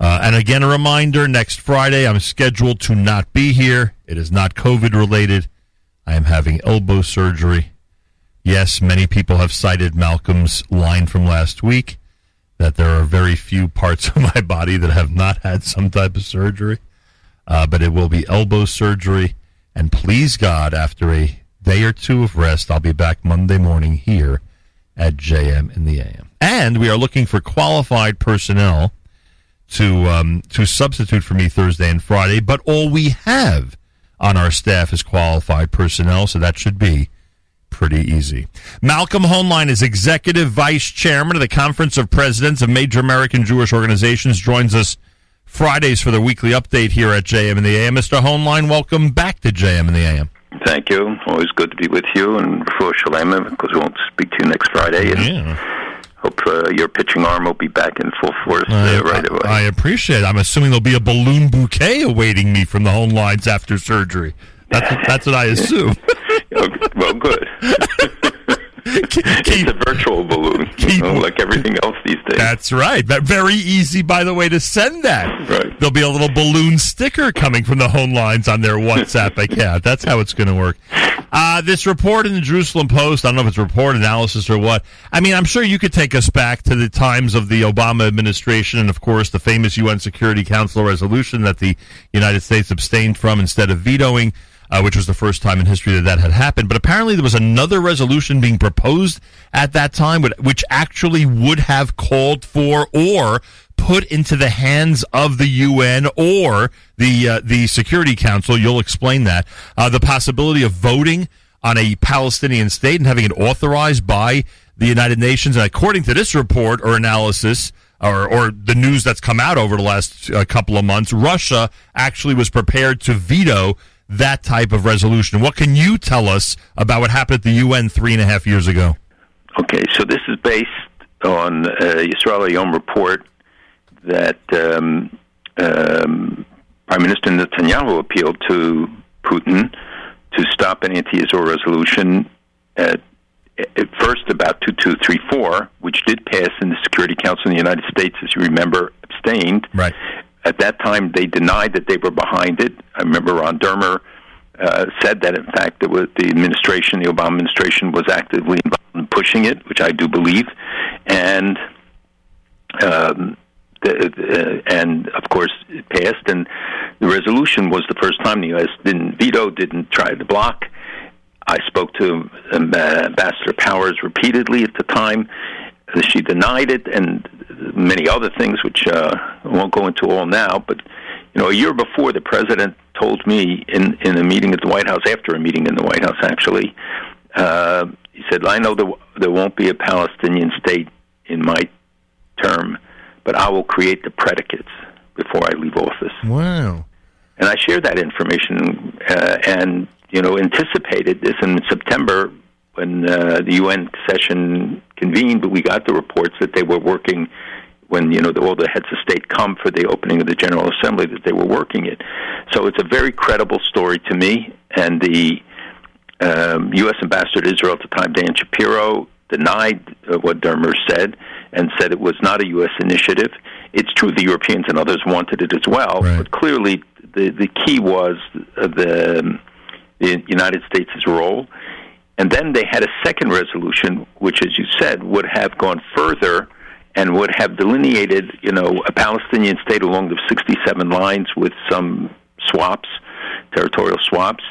Uh, and again, a reminder next Friday, I'm scheduled to not be here. It is not COVID related. I am having elbow surgery. Yes, many people have cited Malcolm's line from last week that there are very few parts of my body that have not had some type of surgery. Uh, but it will be elbow surgery. And please God, after a day or two of rest, I'll be back Monday morning here at JM in the AM. And we are looking for qualified personnel to um, to substitute for me Thursday and Friday. But all we have on our staff is qualified personnel, so that should be pretty easy. Malcolm Hoenlein is executive vice chairman of the Conference of Presidents of Major American Jewish Organizations. Joins us Fridays for the weekly update here at JM in the AM. Mr. Hoenlein, welcome back to JM in the AM. Thank you. Always good to be with you and for Shalema because we won't speak to you next Friday. And Yeah. Hope uh, your pitching arm will be back in full force uh, right away. I appreciate it. I'm assuming there'll be a balloon bouquet awaiting me from the Hoenleins after surgery. That's that's what I assume. Well, good. it's a virtual balloon, you know, like everything else these days. That's right. That very easy, by the way, to send that. Right. There'll be a little balloon sticker coming from the Hoenleins on their WhatsApp account. That's how it's going to work. Uh, this report in the Jerusalem Post, I don't know if it's report analysis or what. I mean, I'm sure you could take us back to the times of the Obama administration and, of course, the famous UN Security Council resolution that the United States abstained from instead of vetoing. Uh, which was the first time in history that that had happened. But apparently, there was another resolution being proposed at that time, which- actually would have called for or put into the hands of the UN or the uh, the Security Council. You'll explain that uh, the possibility of voting on a Palestinian state and having it authorized by the United Nations. And according to this report or analysis. Or, or the news that's come out over the last uh, couple of months, Russia actually was prepared to veto that type of resolution. What can you tell us about what happened at the UN three and a half years ago? Okay, so this is based on a Yisrael Hayom report that um, um, Prime Minister Netanyahu appealed to Putin to stop an anti-Israel resolution at, at first about 2234, which did pass in the Security Council in the United States, as you remember, abstained. Right. At that time, they denied that they were behind it. I remember Ron Dermer uh, said that, in fact, it was the administration, the Obama administration, was actively involved in pushing it, which I do believe. And um, the, the, and of course, it passed. And the resolution was the first time the U.S. didn't veto, didn't try to block. I spoke to um, uh, Ambassador Powers repeatedly at the time. She denied it, and many other things, which uh, I won't go into all now. But you know, a year before, the president told me in in a meeting at the White House, after a meeting in the White House, actually, uh, he said, "I know there there won't be a Palestinian state in my term, but I will create the predicates before I leave office." Wow. and I shared that information uh, and you know anticipated this in September when uh, the UN session convened. But we got the reports that they were working when you know the, all the heads of state come for the opening of the General Assembly that they were working it. So it's a very credible story to me, and the um, U.S. ambassador to Israel at the time, Dan Shapiro, denied uh, what Dermer said and said it was not a U.S. initiative. It's true the Europeans and others wanted it as well, Right. but clearly the the key was the, the United States' role. And then they had a second resolution, which, as you said, would have gone further and would have delineated, you know, a Palestinian state along the 67 lines with some swaps, territorial swaps.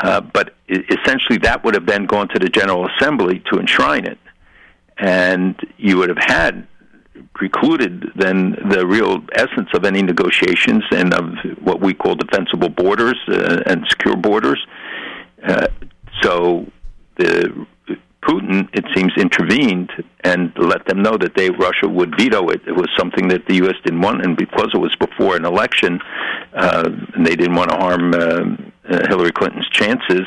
Uh, but essentially, that would have then gone to the General Assembly to enshrine it, and you would have had precluded then the real essence of any negotiations and of what we call defensible borders uh, and secure borders. Uh, so the Putin, it seems, intervened and let them know that they Russia would veto it. It was something that the U.S. didn't want, and because it was before an election, uh, and they didn't want to harm um uh, Hillary Clinton's chances.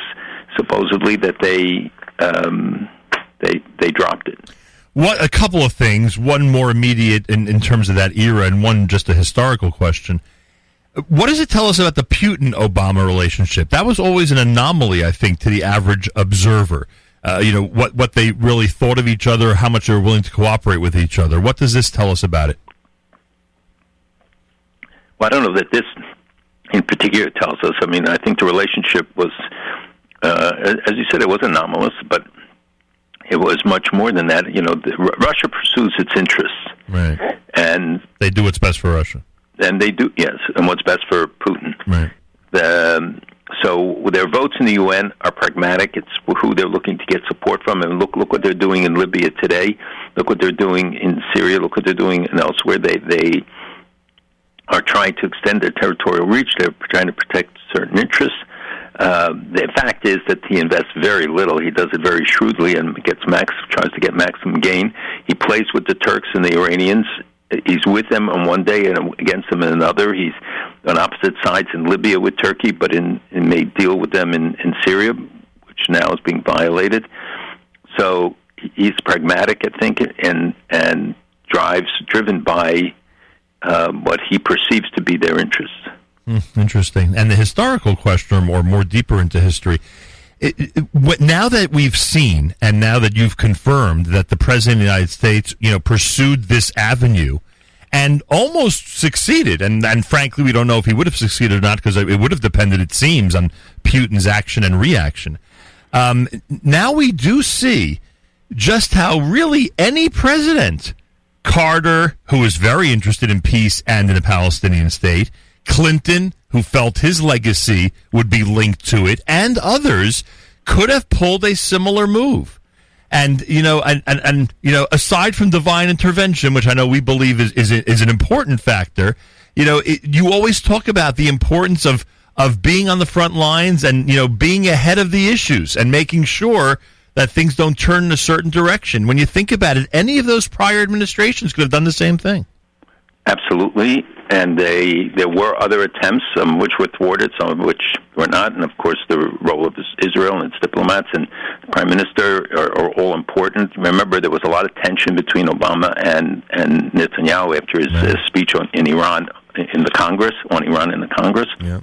Supposedly, that they um, they they dropped it. What a couple of things. One more immediate in, in terms of that era, and one just a historical question. What does it tell us about the Putin Obama relationship? That was always an anomaly, I think, to the average observer. Uh, you know what what they really thought of each other, how much they were willing to cooperate with each other. What does this tell us about it? Well, I don't know that this in particular tells us. I mean, I think the relationship was, uh, as you said, it was anomalous, but it was much more than that. You know, the, Russia pursues its interests, Right. and They do what's best for Russia. And they do yes, and what's best for Putin. Right. Um, so their votes in the UN are pragmatic. It's who they're looking to get support from, and look look what they're doing in Libya today. Look what they're doing in Syria. Look what they're doing and elsewhere. They they are trying to extend their territorial reach. They're trying to protect certain interests. Uh, the fact is that he invests very little. He does it very shrewdly and gets max tries to get maximum gain. He plays with the Turks and the Iranians. He's with them on one day and against them on another. He's on opposite sides in Libya with Turkey, but in, in may deal with them in, in Syria, which now is being violated. So he's pragmatic, I think, and and drives driven by um, what he perceives to be their interests. Hmm, interesting. And the historical question, or more deeper into history, it, it, what, now that we've seen, and now that you've confirmed that the president of the United States, you know, pursued this avenue and almost succeeded, and and frankly, we don't know if he would have succeeded or not because it would have depended, it seems, on Putin's action and reaction. Um, now we do see just how really any president, Carter, who was very interested in peace and in a Palestinian state, Clinton, who felt his legacy would be linked to it, and others could have pulled a similar move. And you know, and, and, and you know, aside from divine intervention, which I know we believe is is, is an important factor, you know, it, you always talk about the importance of of being on the front lines and you know being ahead of the issues and making sure that things don't turn in a certain direction. When you think about it, any of those prior administrations could have done the same thing. Absolutely, and they there were other attempts, some which were thwarted, some of which were not, and of course the role of Israel and its diplomats and the prime minister are, are all important. Remember, there was a lot of tension between Obama and and Netanyahu after his uh, speech on in Iran in the Congress on Iran in the Congress. Yeah.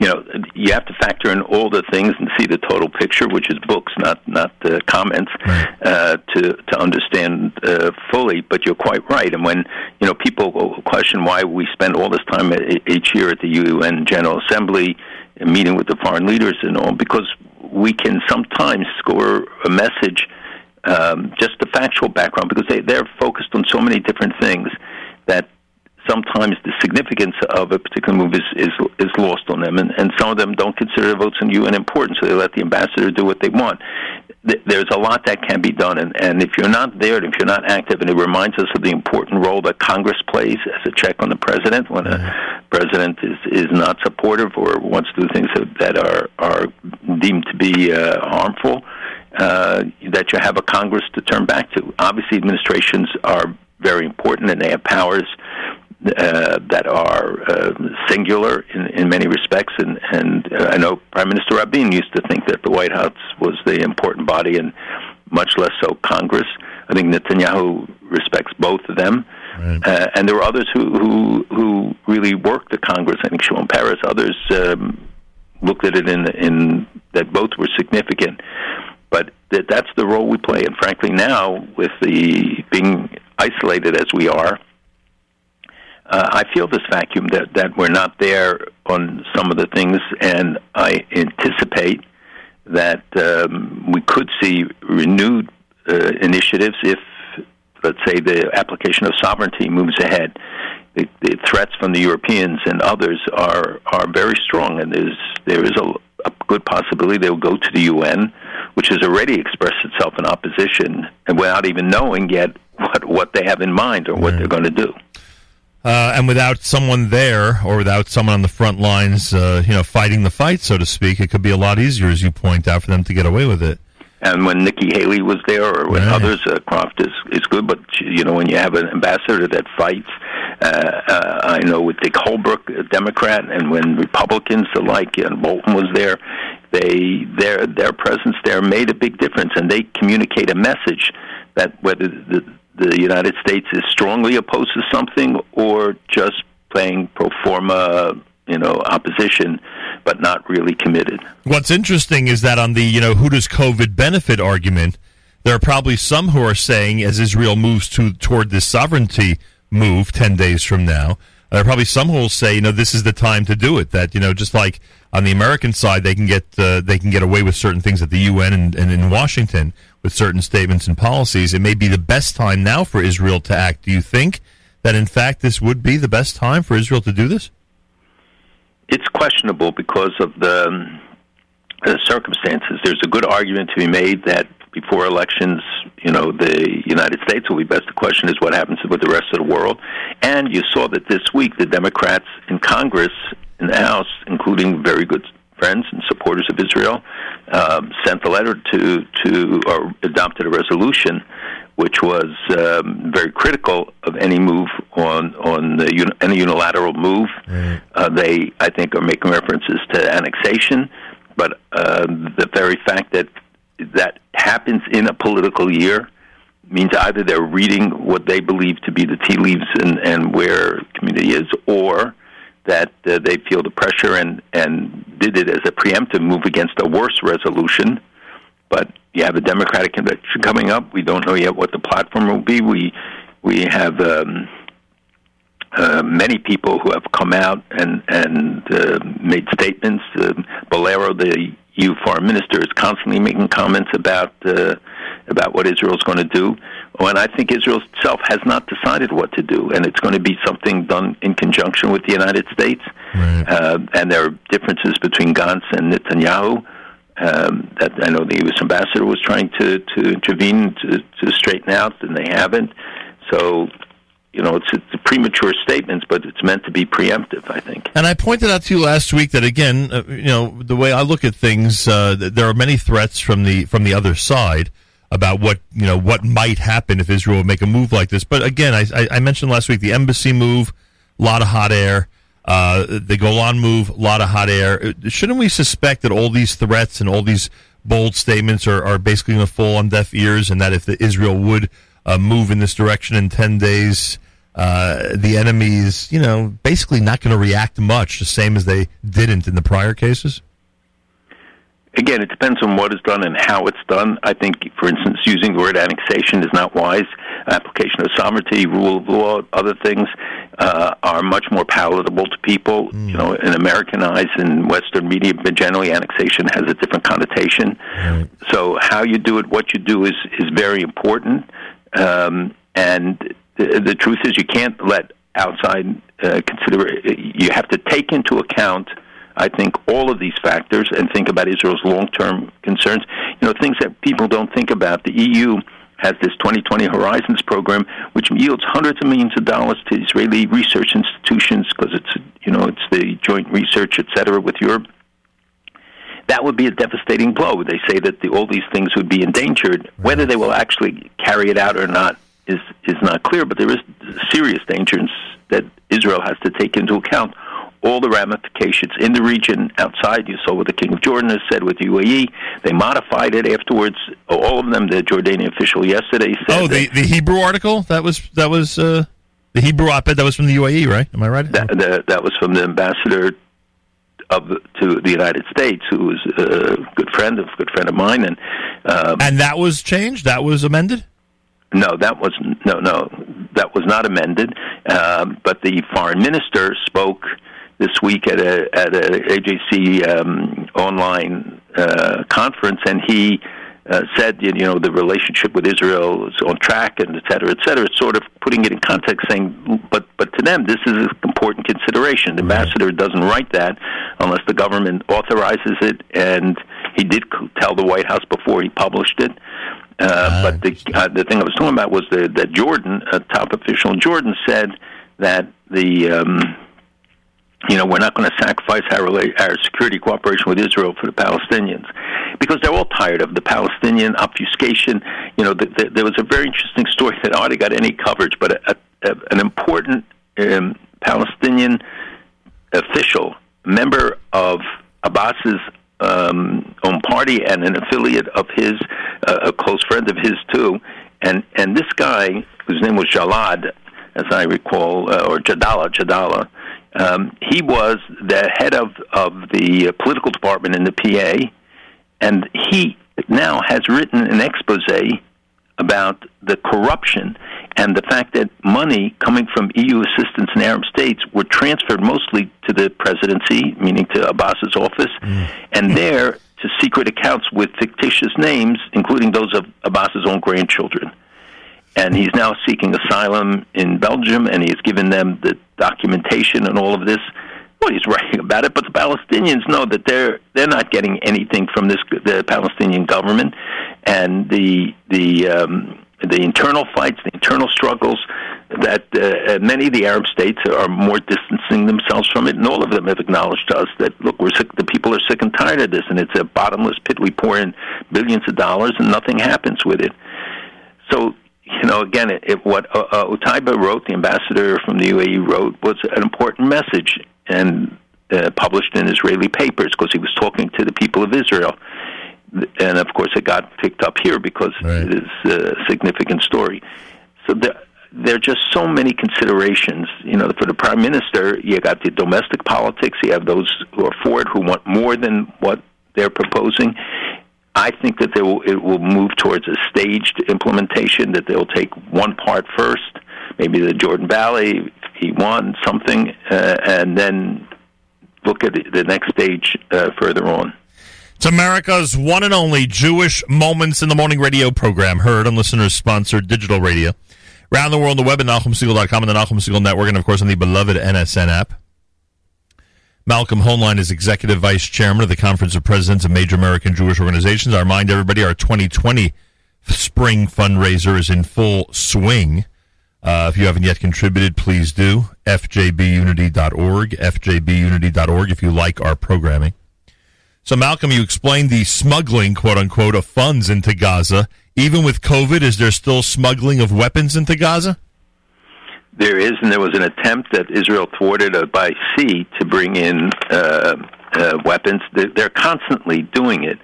You know you have to factor in all the things and see the total picture, which is books, not not uh, comments, Right. uh, to to understand uh, fully. But you're quite right. And when you know people question why we spend all this time each year at the UN General Assembly, meeting with the foreign leaders and all, because we can sometimes score a message. Um, just the factual background, because they, they're focused on so many different things that sometimes the significance of a particular move is, is is lost on them, and, and some of them don't consider votes in UN important, so they let the ambassador do what they want. There's a lot that can be done, and, and if you're not there, and if you're not active, and it reminds us of the important role that Congress plays as a check on the president when a president is is not supportive or wants to do things that, that are are deemed to be uh, harmful. Uh, that you have a Congress to turn back to. Obviously, administrations are very important, and they have powers uh, that are uh, singular in, in many respects. And, and uh, I know Prime Minister Rabin used to think that the White House was the important body, and much less so Congress. I think Netanyahu respects both of them. Right. Uh, and there were others who, who who really worked the Congress. I think Shimon Peres. Others um, looked at it in in that both were significant. But that that's the role we play. And frankly, now with the being isolated as we are, uh, I feel this vacuum that that we're not there on some of the things, and I anticipate that um, we could see renewed uh, initiatives if, let's say, the application of sovereignty moves ahead. The, the threats from the Europeans and others are are very strong, and there's there is a, a good possibility they will go to the UN, which has already expressed itself in opposition, and without even knowing yet what what they have in mind or what Right. they're going to do. Uh, and without someone there, or without someone on the front lines, uh, you know, fighting the fight, so to speak, it could be a lot easier, as you point out, for them to get away with it. And when Nikki Haley was there, or when Right. others, uh, Craft is is good. But you know, when you have an ambassador that fights, uh, uh, I know with Dick Holbrooke, a Democrat, and when Republicans alike, and Bolton was there, they their their presence there made a big difference, and they communicate a message that whether the the United States is strongly opposed to something or just playing pro forma, you know, opposition, but not really committed. What's interesting is that on the, you know, who does COVID benefit argument, there are probably some who are saying, as Israel moves to toward this sovereignty move 10 days from now, there are probably some who will say, you know, this is the time to do it. That you know, just like on the American side, they can get uh, they can get away with certain things at the UN and, and in Washington with certain statements and policies. It may be the best time now for Israel to act. Do you think that in fact this would be the best time for Israel to do this? It's questionable because of the, the circumstances. There's a good argument to be made that before elections, you know, the United States will be best. The question is what happens with the rest of the world. And you saw that this week the Democrats in Congress, in the House, including very good friends and supporters of Israel, um, sent a letter to to or adopted a resolution which was um, very critical of any move on on the, uni- any unilateral move. Uh, they, I think, are making references to annexation, but uh, the very fact that that happens in a political year means either they're reading what they believe to be the tea leaves and, and where community is, or that uh, they feel the pressure and, and did it as a preemptive move against a worse resolution. But you have a Democratic convention coming up. We don't know yet what the platform will be. We we have um, uh, many people who have come out and and uh, made statements. Uh, Bolero, the EU foreign minister, is constantly making comments about uh, about what Israel is going to do. And I think Israel itself has not decided what to do, and it's going to be something done in conjunction with the United States. Right. Uh, and there are differences between Gantz and Netanyahu. Um, that I know the U.S. ambassador was trying to to intervene to, to straighten out, and they haven't. So you know, it's, it's premature statements, but it's meant to be preemptive, I think. And I pointed out to you last week that again, uh, you know, the way I look at things, uh, there are many threats from the from the other side about what you know what might happen if Israel would make a move like this. But again, I, I mentioned last week the embassy move, a lot of hot air. Uh, the Golan move, a lot of hot air. Uh, shouldn't we suspect that all these threats and all these bold statements are, are basically going to fall on deaf ears, and that if the Israel would uh, move in this direction in ten days, uh, the enemy is, you know, basically not going to react much, the same as they didn't in the prior cases? Again, it depends on what is done and how it's done. I think, for instance, using the word annexation is not wise. Application of sovereignty, rule of law, other things uh, are much more palatable to people. Mm. You know, in American eyes and Western media, but generally, annexation has a different connotation. Right. So, how you do it, what you do, is is very important. Um, and the, the truth is, you can't let outside uh, consider. You have to take into account I think all of these factors and think about Israel's long-term concerns. You know, things that people don't think about. The EU has this 2020 Horizons program, which yields hundreds of millions of dollars to Israeli research institutions because it's you know it's the joint research, et cetera, with Europe. That would be a devastating blow. They say that the, all these things would be endangered. Whether they will actually carry it out or not is is not clear. But there is serious dangers that Israel has to take into account all the ramifications in the region outside. You saw what the King of Jordan has said with the UAE. They modified it afterwards. All of them. The Jordanian official yesterday said. Oh, the the Hebrew article that was that was uh, the Hebrew op-ed that was from the UAE, right? Am I right? That, that was from the ambassador of to the United States, who was a good friend of good friend of mine, and um, and that was changed. That was amended. No, that was no, no, that was not amended. Um, but the foreign minister spoke this week at a at a AJC um, online uh, conference, and he uh, said, you know, the relationship with Israel is on track, and et cetera, et cetera. Sort of putting it in context, saying, but but to them, this is an important consideration. The ambassador doesn't write that unless the government authorizes it, and he did tell the White House before he published it. Uh, uh, but the uh, the thing I was talking about was the, that Jordan, a top official in Jordan, said that the um, you know, we're not going to sacrifice our, our security cooperation with Israel for the Palestinians because they're all tired of the Palestinian obfuscation. You know, the, the, there was a very interesting story that hardly got any coverage, but a, a, an important um, Palestinian official, member of Abbas's um, own party and an affiliate of his, uh, a close friend of his too, and and this guy whose name was Jalad, as I recall, uh, or Jadala, Jadala um, he was the head of, of the political department in the PA, and he now has written an expose about the corruption and the fact that money coming from EU assistance in Arab states were transferred mostly to the presidency, meaning to Abbas's office, mm. and there to secret accounts with fictitious names, including those of Abbas's own grandchildren. And he's now seeking asylum in Belgium, and he has given them the documentation and all of this. Well, he's writing about it, but the Palestinians know that they're they're not getting anything from this the Palestinian government, and the the um, the internal fights, the internal struggles that uh, many of the Arab states are more distancing themselves from it, and all of them have acknowledged to us that look, we're sick. The people are sick and tired of this, and it's a bottomless pit. We pour in billions of dollars, and nothing happens with it. So, you know, again, it, it, what uh, uh, wrote, the ambassador from the UAE wrote, was an important message, and uh, published in Israeli papers because he was talking to the people of Israel and of course it got picked up here because right. it is a significant story. So there, there are just so many considerations. You know, for the prime minister, you got the domestic politics. You have those who are for it, who want more than what they're proposing. I think that they will, it will move towards a staged implementation. That they'll take one part first, maybe the Jordan Valley, he won something, uh, and then look at the next stage uh, further on. It's America's one and only Jewish Moments in the Morning radio program, heard on listeners sponsored digital radio. Around the world on the web at NachumSegal.com and the Nachum Segal Network, and of course on the beloved NSN app. Malcolm Hoenlein is Executive Vice Chairman of the Conference of Presidents of Major American Jewish Organizations. I remind everybody our 2020 spring fundraiser is in full swing. Uh, if you haven't yet contributed, please do. FJBUnity.org, FJBUnity.org if you like our programming. So, Malcolm, you explained the smuggling, quote unquote, of funds into Gaza. Even with COVID, is there still smuggling of weapons into Gaza? There is, and there was an attempt that Israel thwarted uh, by sea to bring in uh, uh, weapons. They're constantly doing it,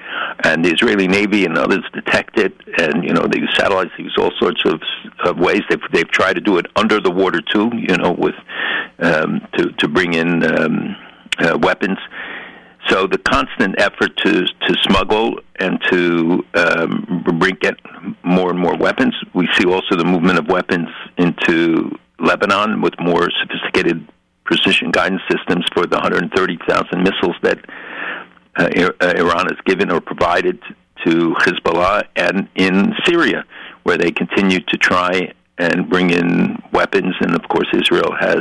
and the Israeli Navy and others detect it. And you know, they use satellites, they use all sorts of, of ways. They've they've tried to do it under the water too. You know, with um, to to bring in um, uh, weapons. So the constant effort to to smuggle and to um, bring get more and more weapons. We see also the movement of weapons into Lebanon with more sophisticated precision guidance systems for the 130,000 missiles that uh, uh, Iran has given or provided to Hezbollah, and in Syria, where they continue to try and bring in weapons, and of course Israel has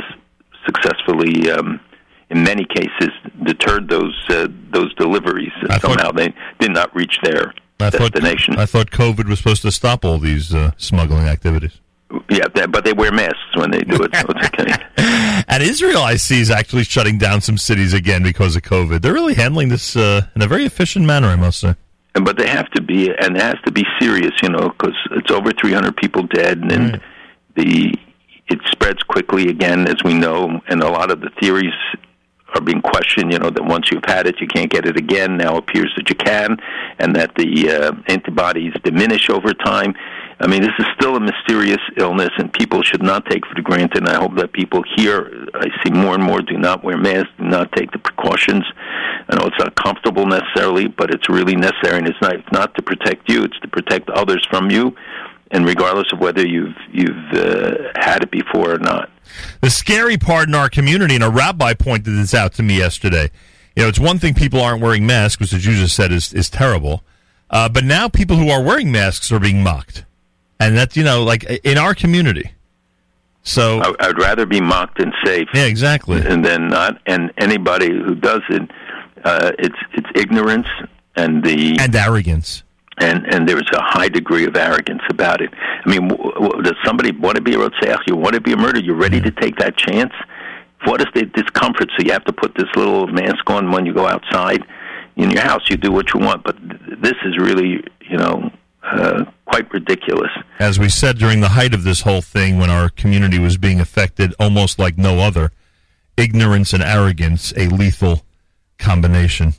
successfully. Um, in many cases deterred those uh, those deliveries. I Somehow thought, they did not reach their I destination. Thought, I thought COVID was supposed to stop all these uh, smuggling activities. Yeah, but they wear masks when they do it, so it's okay. and Israel, I see, is actually shutting down some cities again because of COVID. They're really handling this uh, in a very efficient manner, I must say. And, but they have to be, and it has to be serious, you know, because it's over 300 people dead, and right. the it spreads quickly again, as we know, and a lot of the theories are being questioned. You know that once you've had it, you can't get it again. Now appears that you can, and that the uh, antibodies diminish over time. I mean, this is still a mysterious illness, and people should not take for granted. And I hope that people here, I see more and more, do not wear masks, do not take the precautions. I know it's not comfortable necessarily, but it's really necessary, and it's not it's not to protect you; it's to protect others from you and regardless of whether you've you've uh, had it before or not. The scary part in our community, and a rabbi pointed this out to me yesterday. You know, it's one thing people aren't wearing masks, which, as you just said, is is terrible. Uh, but now people who are wearing masks are being mocked, and that's you know, like in our community. So I, would rather be mocked and safe. Yeah, exactly. And then not, and anybody who does it, uh, it's it's ignorance and the and arrogance and and there's a high degree of arrogance about it. I mean, w- w- does somebody want to be a Rotzeach? You want to be a murderer? You're ready to take that chance? What is the discomfort? So you have to put this little mask on when you go outside. In your house, you do what you want, but th- this is really, you know, uh, quite ridiculous. As we said during the height of this whole thing, when our community was being affected almost like no other, ignorance and arrogance, a lethal combination.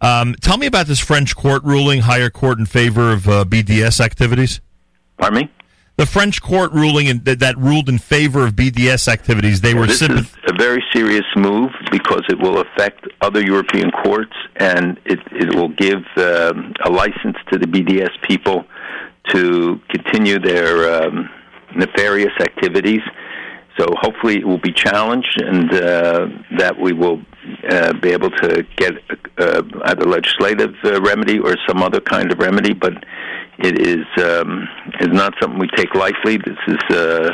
Um, tell me about this French court ruling, higher court in favor of uh, BDS activities. Pardon me? The French court ruling in, that, that ruled in favor of BDS activities. They were this is a very serious move because it will affect other European courts and it, it will give um, a license to the BDS people to continue their um, nefarious activities. So hopefully it will be challenged, and uh, that we will uh, be able to get uh, either legislative uh, remedy or some other kind of remedy. But it is um, is not something we take lightly. This is. Uh,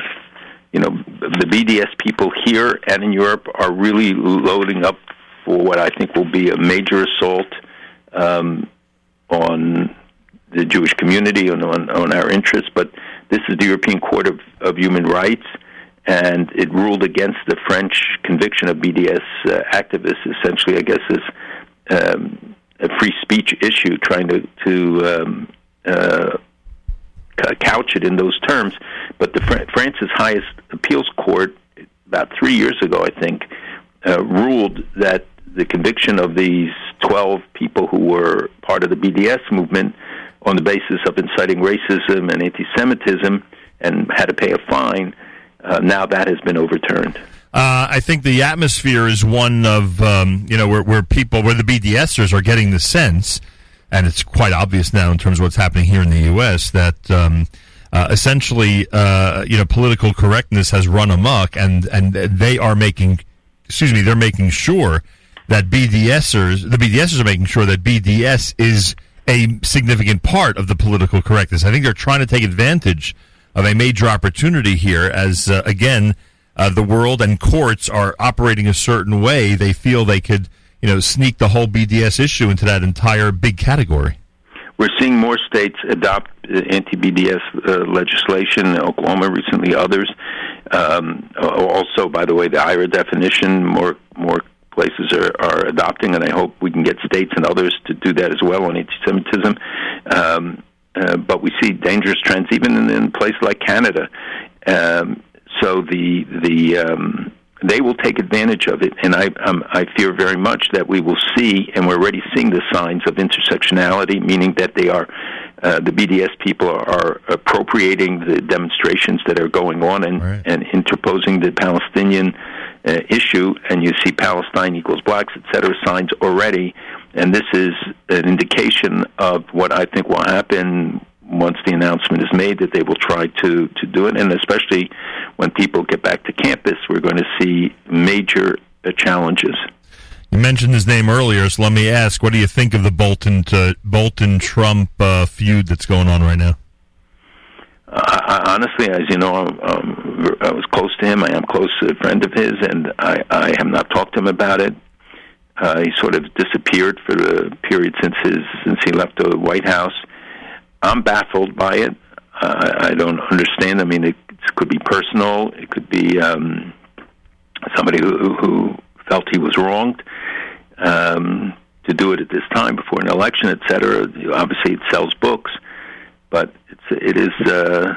you know, the BDS people here and in Europe are really loading up for what I think will be a major assault um, on the Jewish community and on, on our interests. But this is the European Court of, of Human Rights, and it ruled against the French conviction of BDS uh, activists. Essentially, I guess is um, a free speech issue, trying to to um, uh, couch it in those terms. But the Fr- France's highest appeals court, about three years ago, I think, uh, ruled that the conviction of these 12 people who were part of the BDS movement on the basis of inciting racism and anti Semitism and had to pay a fine, uh, now that has been overturned. Uh, I think the atmosphere is one of, um, you know, where, where people, where the BDSers are getting the sense, and it's quite obvious now in terms of what's happening here in the U.S., that. Um, uh, essentially, uh, you know, political correctness has run amok, and and they are making, excuse me, they're making sure that BDSers, the BDSers are making sure that BDS is a significant part of the political correctness. I think they're trying to take advantage of a major opportunity here as, uh, again, uh, the world and courts are operating a certain way. They feel they could, you know, sneak the whole BDS issue into that entire big category. We're seeing more states adopt uh, anti-BDS uh, legislation. Oklahoma recently, others. Um, also, by the way, the IHRA definition more more places are, are adopting, and I hope we can get states and others to do that as well on anti-Semitism. Um, uh, but we see dangerous trends even in, in places like Canada. Um, so the the um, they will take advantage of it, and I um, I fear very much that we will see, and we're already seeing the signs of intersectionality, meaning that they are. Uh, the BDS people are, appropriating the demonstrations that are going on and, right. and interposing the Palestinian uh, issue, and you see Palestine equals blacks, etc. signs already, and this is an indication of what I think will happen once the announcement is made that they will try to to do it, and especially when people get back to campus, we're going to see major uh, challenges. You mentioned his name earlier, so let me ask: What do you think of the Bolton to Bolton Trump uh, feud that's going on right now? I, honestly, as you know, um, I was close to him. I am close to a friend of his, and I, I have not talked to him about it. Uh, he sort of disappeared for the period since his since he left the White House. I'm baffled by it. Uh, I don't understand. I mean, it, could be personal. It could be um, somebody who, who felt he was wronged um, to do it at this time before an election, et cetera. Obviously, it sells books but it's it is uh,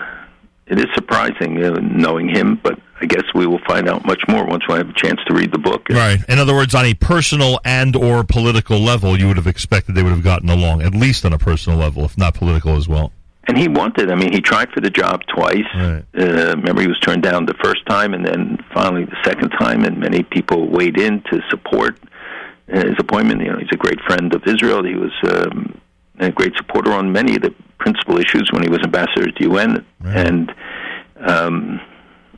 it is surprising uh, knowing him. But I guess we will find out much more once we have a chance to read the book. Right. In other words, on a personal and or political level, you would have expected they would have gotten along, at least on a personal level, if not political as well. And he wanted. I mean, he tried for the job twice. Right. Uh, remember, he was turned down the first time, and then finally the second time. And many people weighed in to support his appointment. You know, he's a great friend of Israel. He was um, a great supporter on many of the principal issues when he was ambassador to the UN. Right. And um,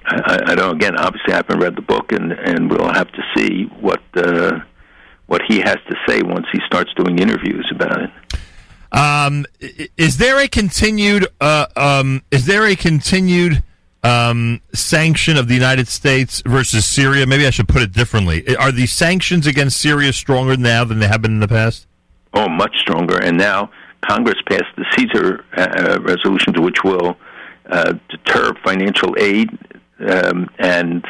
I, I don't. Again, obviously, I haven't read the book, and and we'll have to see what uh, what he has to say once he starts doing interviews about it. Um, is there a continued? Uh, um, is there a continued? Um, sanction of the United States versus Syria. Maybe I should put it differently. Are the sanctions against Syria stronger now than they have been in the past? Oh, much stronger. And now Congress passed the Caesar uh, resolutions, which will uh, deter financial aid, um, and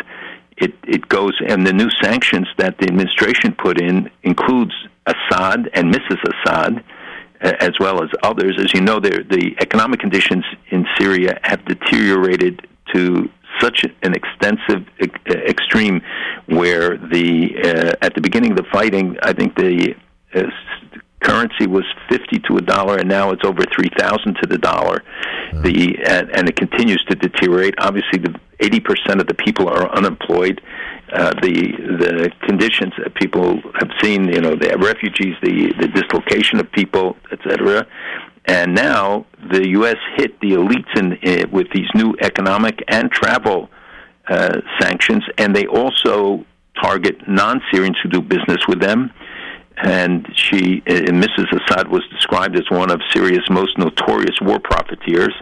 it it goes and the new sanctions that the administration put in includes Assad and Mrs. Assad, uh, as well as others. As you know, the economic conditions in Syria have deteriorated to such an extensive uh, extreme, where the uh, at the beginning of the fighting, I think the uh, currency was 50 to a dollar and now it's over 3000 to the dollar the and, and, it continues to deteriorate obviously the 80% of the people are unemployed uh, the the conditions that people have seen you know the refugees the the dislocation of people etc And now the U.S. hit the elites in, in, with these new economic and travel uh, sanctions, and they also target non-Syrians who do business with them. And she, uh, Mrs. Assad, was described as one of Syria's most notorious war profiteers.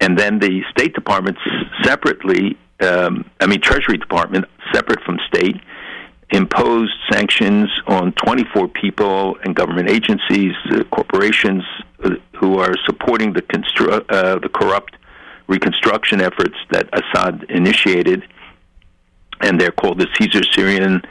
And then the State Department separately, um, I mean, Treasury Department separate from state, imposed sanctions on 24 people and government agencies, uh, corporations uh, who are supporting the constru- uh, the corrupt reconstruction efforts that Assad initiated, and they're called the Caesar Syrian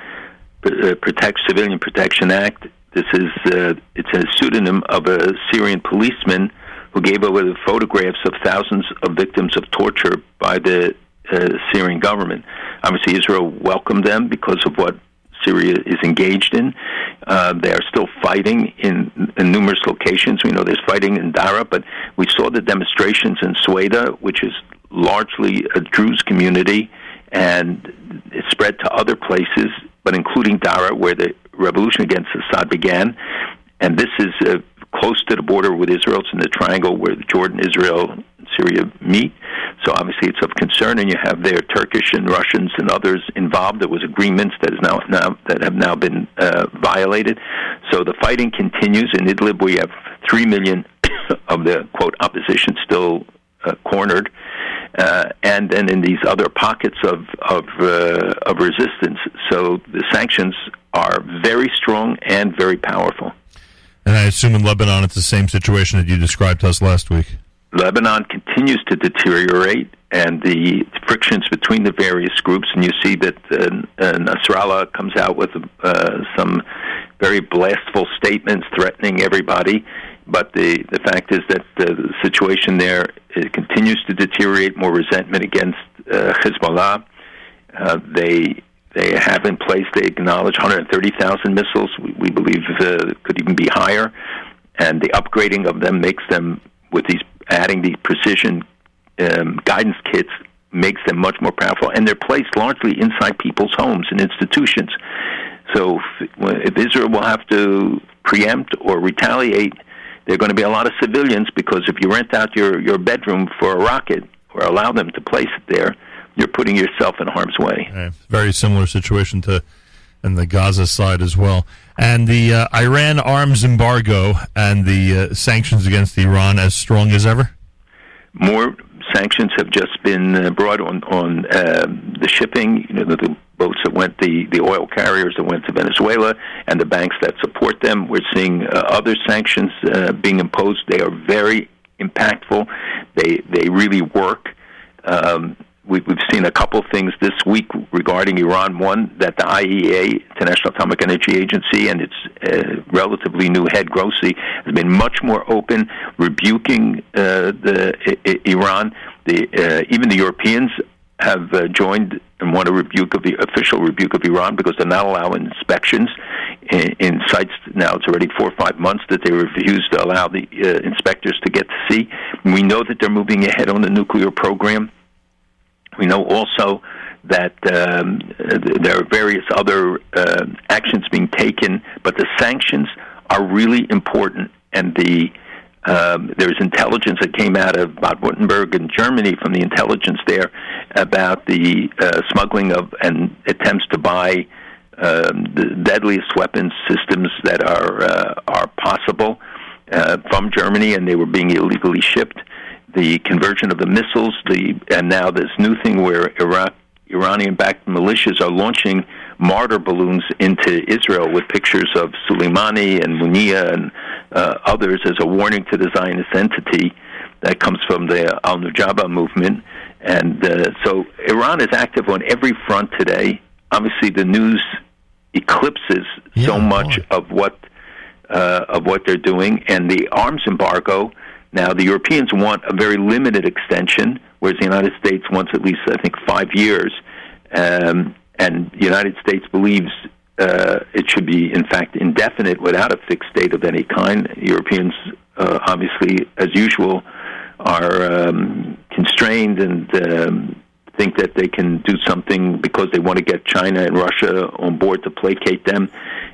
uh, Protect Civilian Protection Act. This is uh, it's a pseudonym of a Syrian policeman who gave over the photographs of thousands of victims of torture by the uh, Syrian government. Obviously, Israel welcomed them because of what Syria is engaged in. Uh, they are still fighting in, in numerous locations. We know there's fighting in Dara, but we saw the demonstrations in Sueda, which is largely a Druze community, and it spread to other places, but including Dara, where the revolution against Assad began. And this is uh, close to the border with Israel. It's in the triangle where Jordan, Israel, and Syria meet. So obviously, it's of concern, and you have there Turkish and Russians and others involved. There was agreements that is now, now that have now been uh, violated. So the fighting continues in Idlib. We have three million of the quote opposition still uh, cornered, uh, and then in these other pockets of of uh, of resistance. So the sanctions are very strong and very powerful. And I assume in Lebanon it's the same situation that you described to us last week. Lebanon continues to deteriorate, and the frictions between the various groups, and you see that uh, uh, Nasrallah comes out with uh, some very blastful statements threatening everybody. But the the fact is that the situation there continues to deteriorate. More resentment against uh, Hezbollah. Uh, they they have in place. They acknowledge 130,000 missiles. We, we believe uh, could even be higher, and the upgrading of them makes them with these adding the precision um, guidance kits makes them much more powerful, and they're placed largely inside people's homes and institutions. So, if, if Israel will have to preempt or retaliate, there are going to be a lot of civilians because if you rent out your your bedroom for a rocket or allow them to place it there, you're putting yourself in harm's way. Right. Very similar situation to and the Gaza side as well. And the uh, Iran arms embargo and the uh, sanctions against Iran as strong as ever? More sanctions have just been uh, brought on on uh, the shipping, you know, the, the boats that went, the, the oil carriers that went to Venezuela, and the banks that support them. We're seeing uh, other sanctions uh, being imposed. They are very impactful. They they really work. Um, we, have seen a couple things this week regarding Iran. One, that the IAEA, International Atomic Energy Agency, and its uh, relatively new head, Grossi, has been much more open, rebuking uh, the I- Iran. The, uh, even the Europeans have uh, joined and want a rebuke of the official rebuke of Iran because they're not allowing inspections in, in sites. Now it's already four or five months that they refuse to allow the uh, inspectors to get to see. We know that they're moving ahead on the nuclear program we know also that um, there are various other uh, actions being taken, but the sanctions are really important. And the um, there's intelligence that came out of Baden-Württemberg in Germany from the intelligence there about the uh, smuggling of and attempts to buy um, the deadliest weapons systems that are uh, are possible uh, from Germany, and they were being illegally shipped the conversion of the missiles, the and now this new thing where Iraq Iranian-backed militias are launching martyr balloons into Israel with pictures of Soleimani and Mughniyeh and uh, others as a warning to the Zionist entity that comes from the Al Nujaba movement. And uh, so Iran is active on every front today. Obviously, the news eclipses yeah, so much boy. of what uh, of what they're doing, and the arms embargo now, the Europeans want a very limited extension, whereas the United States wants at least, I think, five years. Um, and the United States believes uh, it should be, in fact, indefinite without a fixed date of any kind. Europeans, uh, obviously, as usual, are um, constrained and um, think that they can do something because they want to get China and Russia on board to placate them.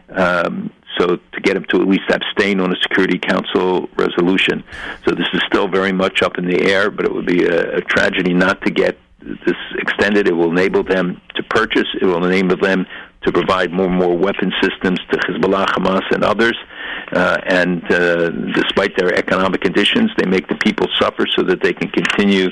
Um, so to get him to at least abstain on a Security Council resolution. So this is still very much up in the air, but it would be a, a tragedy not to get this extended. It will enable them to purchase. It will enable them to provide more and more weapon systems to Hezbollah, Hamas, and others. Uh, and uh, despite their economic conditions, they make the people suffer so that they can continue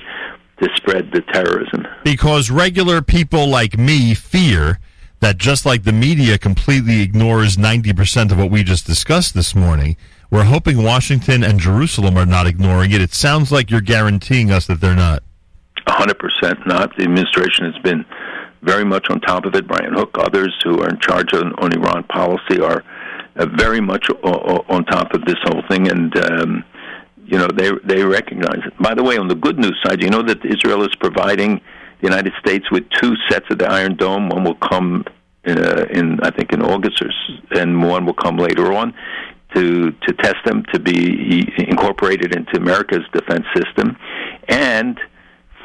to spread the terrorism. Because regular people like me fear that just like the media completely ignores 90% of what we just discussed this morning, we're hoping Washington and Jerusalem are not ignoring it. It sounds like you're guaranteeing us that they're not. 100% not. The administration has been very much on top of it. Brian Hook, others who are in charge on, on Iran policy are uh, very much o- on top of this whole thing, and um, you know they they recognize it. By the way, on the good news side, you know that Israel is providing the United States with two sets of the Iron Dome. One will come in, uh, in I think in August, or, and one will come later on to to test them to be incorporated into America's defense system, and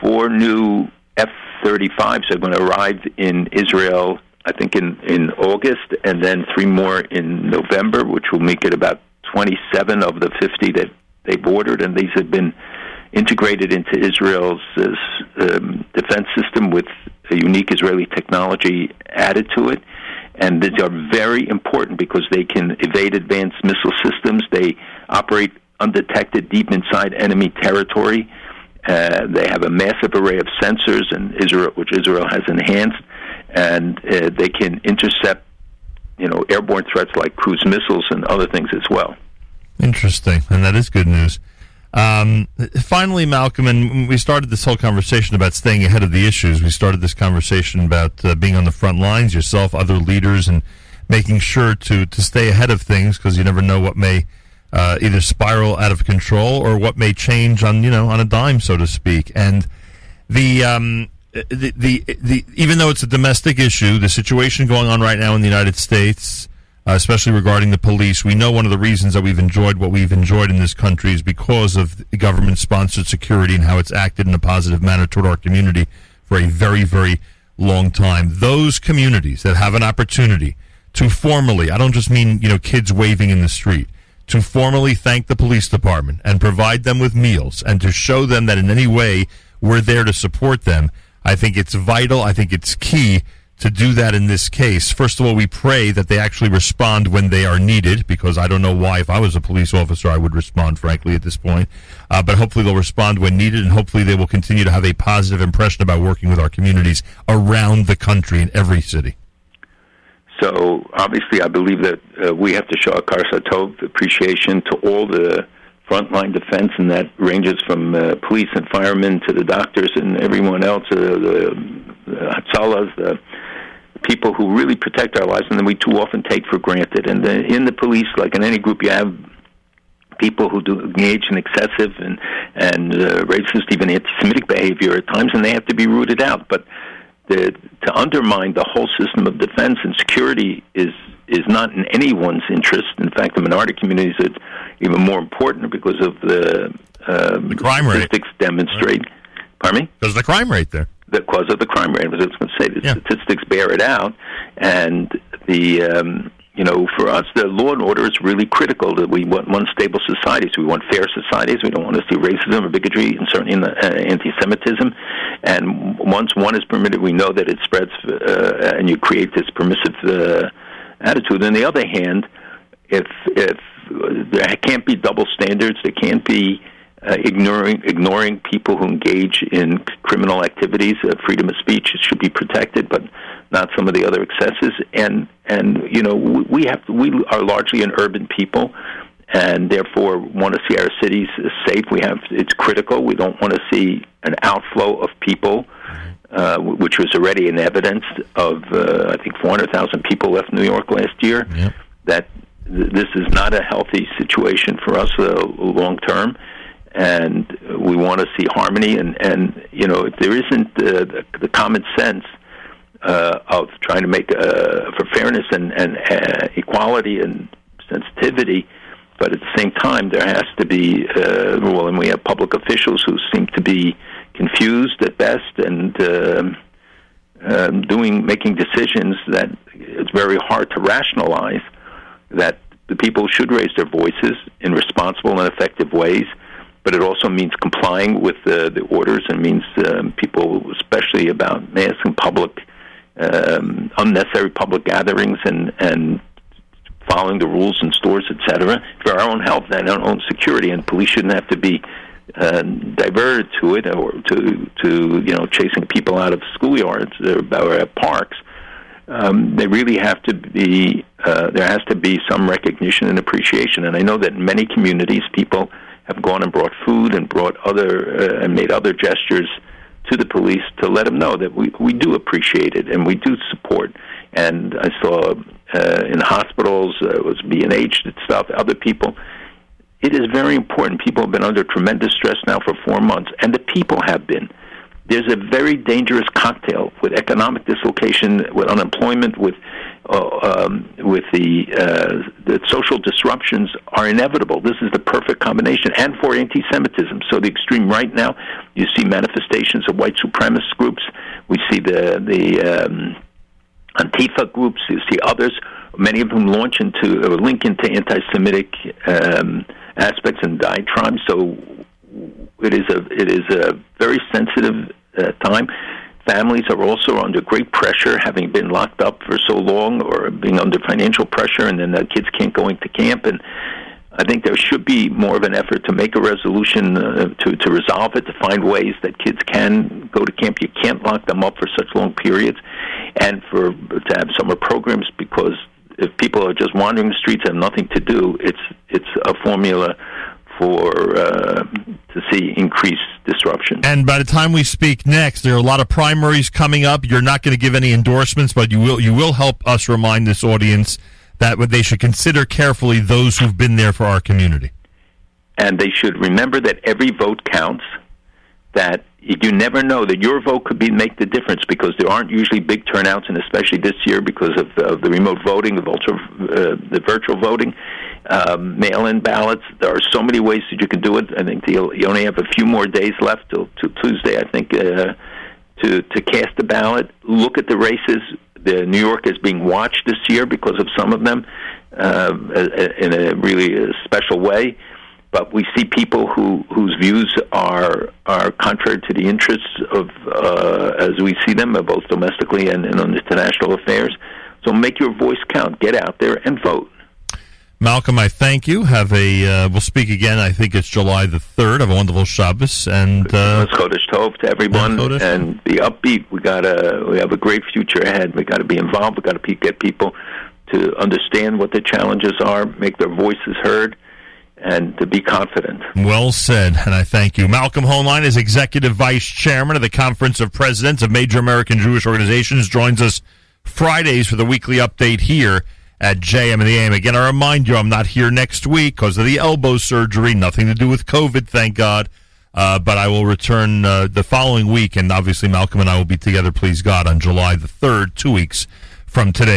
four new F-35s are going to arrive in Israel. I think in in August, and then three more in November, which will make it about 27 of the 50 that they've ordered, and these have been integrated into Israel's um, defense system with a unique Israeli technology added to it. And these are very important because they can evade advanced missile systems. They operate undetected deep inside enemy territory. Uh, they have a massive array of sensors, and Israel, which Israel has enhanced, and uh, they can intercept, you know, airborne threats like cruise missiles and other things as well. Interesting, and that is good news. Um, finally, Malcolm, and we started this whole conversation about staying ahead of the issues. We started this conversation about uh, being on the front lines, yourself, other leaders, and making sure to to stay ahead of things because you never know what may uh, either spiral out of control or what may change on you know on a dime, so to speak. And the um, the, the the even though it's a domestic issue, the situation going on right now in the United States uh, especially regarding the police. We know one of the reasons that we've enjoyed what we've enjoyed in this country is because of government sponsored security and how it's acted in a positive manner toward our community for a very, very long time. Those communities that have an opportunity to formally, I don't just mean, you know, kids waving in the street, to formally thank the police department and provide them with meals and to show them that in any way we're there to support them. I think it's vital. I think it's key to do that in this case. First of all, we pray that they actually respond when they are needed, because I don't know why, if I was a police officer, I would respond, frankly, at this point. Uh, but hopefully they'll respond when needed, and hopefully they will continue to have a positive impression about working with our communities around the country in every city. So, obviously, I believe that uh, we have to show hakaras hatov appreciation to all the frontline defense, and that ranges from uh, police and firemen to the doctors and everyone else, uh, the, the the people who really protect our lives, and then we too often take for granted. And the, in the police, like in any group, you have people who do engage in excessive and and uh, racist, even anti-Semitic behavior at times, and they have to be rooted out. But the, to undermine the whole system of defense and security is is not in anyone's interest. In fact, the minority communities are even more important because of the, um, the crime statistics rate. demonstrate. Right. Pardon me? Because the crime rate there. The Because of the crime rate. I was going to say the yeah. statistics bear it out, and the um, you know for us the law and order is really critical. That we want one stable societies. We want fair societies. We don't want to see racism or bigotry, and certainly uh, anti-Semitism. And once one is permitted, we know that it spreads, uh, and you create this permissive uh, attitude. On the other hand, if if there can't be double standards, there can't be uh, ignoring ignoring people who engage in criminal activities. Uh, freedom of speech should be protected, but not some of the other excesses. And and you know we have we are largely an urban people, and therefore want to see our cities safe. We have it's critical. We don't want to see an outflow of people. Uh, which was already in evidence of, uh, I think, 400,000 people left New York last year. Yep. That th- this is not a healthy situation for us uh, long term and we want to see harmony. And, and you know, if there isn't uh, the, the common sense uh, of trying to make uh, for fairness and, and uh, equality and sensitivity, but at the same time, there has to be uh, well, and we have public officials who seem to be confused at best and. Uh, um, doing making decisions that it's very hard to rationalize that the people should raise their voices in responsible and effective ways. But it also means complying with the, the orders and means um, people, especially about masks and public, um, unnecessary public gatherings and, and following the rules in stores, etc. For our own health and our own security, and police shouldn't have to be uh, diverted to it or to to you know chasing people out of schoolyards or, or parks. Um, they really have to be. Uh, there has to be some recognition and appreciation. And I know that in many communities, people have gone and brought food and brought other uh, and made other gestures to the police to let them know that we we do appreciate it and we do support. And I saw uh, in hospitals uh, it was B and H and stuff. Other people it is very important. People have been under tremendous stress now for four months, and the people have been. There's a very dangerous cocktail with economic dislocation, with unemployment, with uh, um, with the uh, the social disruptions are inevitable. This is the perfect combination, and for anti-Semitism. So the extreme right now, you see manifestations of white supremacist groups. We see the the um, Antifa groups. You see others, many of them launch into or link into anti-Semitic. Um, aspects and diatribes. So it is a it is a very sensitive uh, time. Families are also under great pressure, having been locked up for so long, or being under financial pressure, and then the kids can't go into camp. And I think there should be more of an effort to make a resolution uh, to to resolve it, to find ways that kids can go to camp. You can't lock them up for such long periods, and for to have summer programs because if people are just wandering the streets and have nothing to do, it's it's a formula for uh, to see increased disruption. And by the time we speak next, there are a lot of primaries coming up. You're not going to give any endorsements, but you will you will help us remind this audience that they should consider carefully those who've been there for our community. And they should remember that every vote counts. That you never know that your vote could be make the difference because there aren't usually big turnouts, and especially this year because of, of the remote voting, the virtual, uh, the virtual voting, um, mail-in ballots. There are so many ways that you can do it. I think you only have a few more days left till, till Tuesday. I think uh, to to cast a ballot. Look at the races. The New York is being watched this year because of some of them uh, in a really special way but we see people who whose views are are contrary to the interests of uh, as we see them, uh, both domestically and, and on international affairs. So make your voice count. Get out there and vote. Malcolm, I thank you. Have a uh, we'll speak again. I think it's July the third. Have a wonderful Shabbos and uh, Tov to everyone and be upbeat. We got a we have a great future ahead. We got to be involved. We got to get people to understand what the challenges are, make their voices heard and to be confident. Well said, and I thank you. Malcolm Hoenlein is Executive Vice Chairman of the Conference of Presidents of Major American Jewish Organizations, joins us Fridays for the weekly update here at JM in the AM. Again, I remind you, I'm not here next week because of the elbow surgery, nothing to do with COVID, thank God. Uh, but I will return uh, the following week, and obviously Malcolm and I will be together, please God, on July the 3rd, two weeks from today.